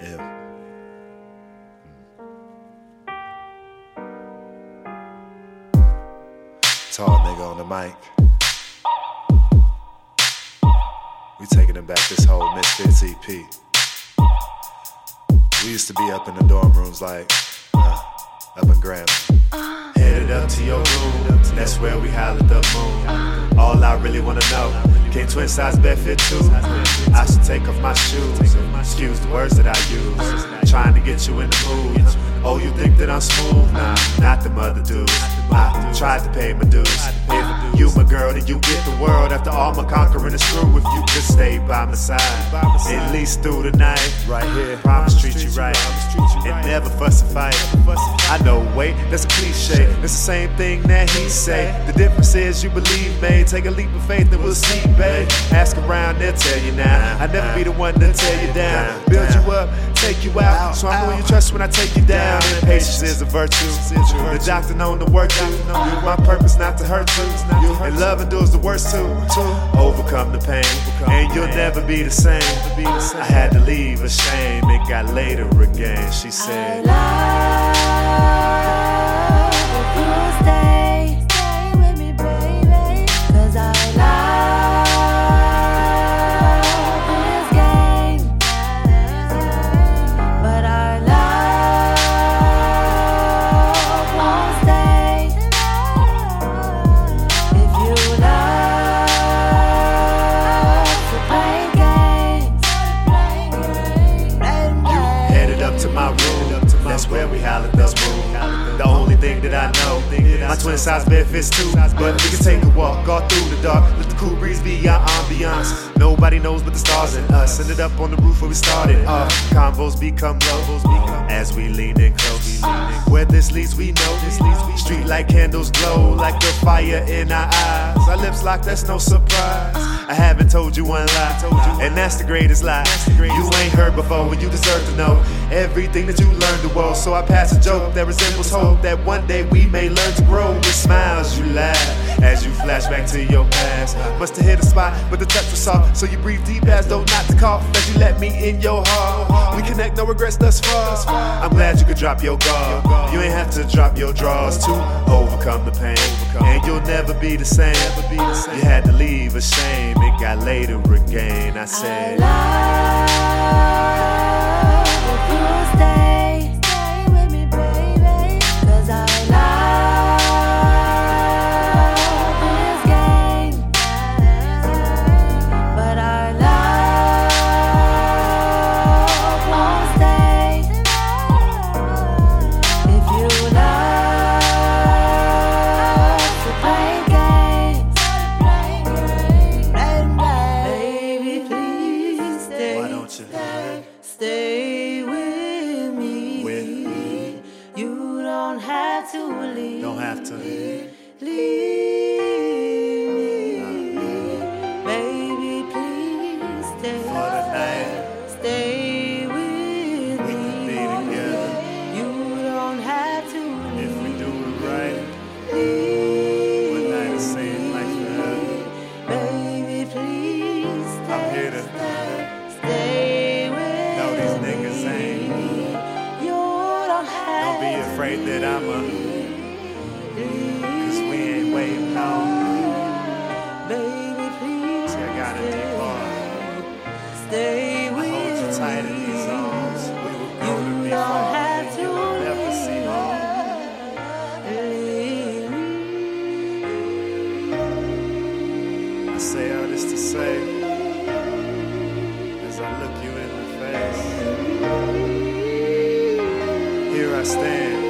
yeah. Tall nigga on the mic. We taking them back this whole Misfits EP. We used to be up in the dorm rooms like, uh, up in Graham. Headed up to your room, that's where we hollered the moon. Really wanna know, can twin size bed fit too? I should take off my shoes, excuse the words that I use. Trying to get you in the mood. Oh, you think that I'm smooth? Nah, not the mother dudes. I tried to pay my dues. If you my girl, then you get the world. After all my conquering is through, if you could stay by my side, at least through the night. Right here, promise treat you right, and never fuss and fight. I know, wait, that's a cliche. It's the same thing that he say. The difference is you believe, babe. Take a leap of faith and we'll see, babe. Ask around, they'll tell you now. I never be the one to tear you down. Build you up, take you out. So I know you trust when I take you down. Patience is a virtue. The doctor known to work you. My purpose not to hurt you. And love endures the worst too. Overcome the pain. And you'll never be the same. I had to leave a shame. It got later again. She said. That's where we hollered the moon. The only thing that I know, my twin size bed fits too. But we can take a walk, go through the dark, let the cool breeze be our ambiance. Nobody knows but the stars and us. Ended up on the roof where we started. Uh, convos become lows as we lean in close. Where this leads, we know. Street light candles glow like the fire in our eyes. Our lips locked, that's no surprise. I haven't told you one lie, and that's the greatest lie. You ain't heard before, and you deserve to know everything that you learned to woe. So I pass a joke that resembles hope that one day we may learn to grow. With smiles, you laugh as you flash back to your past. Must have hit a spot, but the touch was soft, so you breathe deep as though not to cough. As you let me in your heart, we connect, no regrets thus far. I'm glad you could drop your guard. You ain't have to drop your drawers to overcome the pain, and you'll never be the same. You had to leave a shame. It got later again. I said. Why afraid that I'm a. Cause we ain't waiting long. Baby, please See, I got a deep heart. stay with hold you tight in these arms. We will grow to be far. have And you will never see harm. I say all this to say, as I look you in the face, here I stand,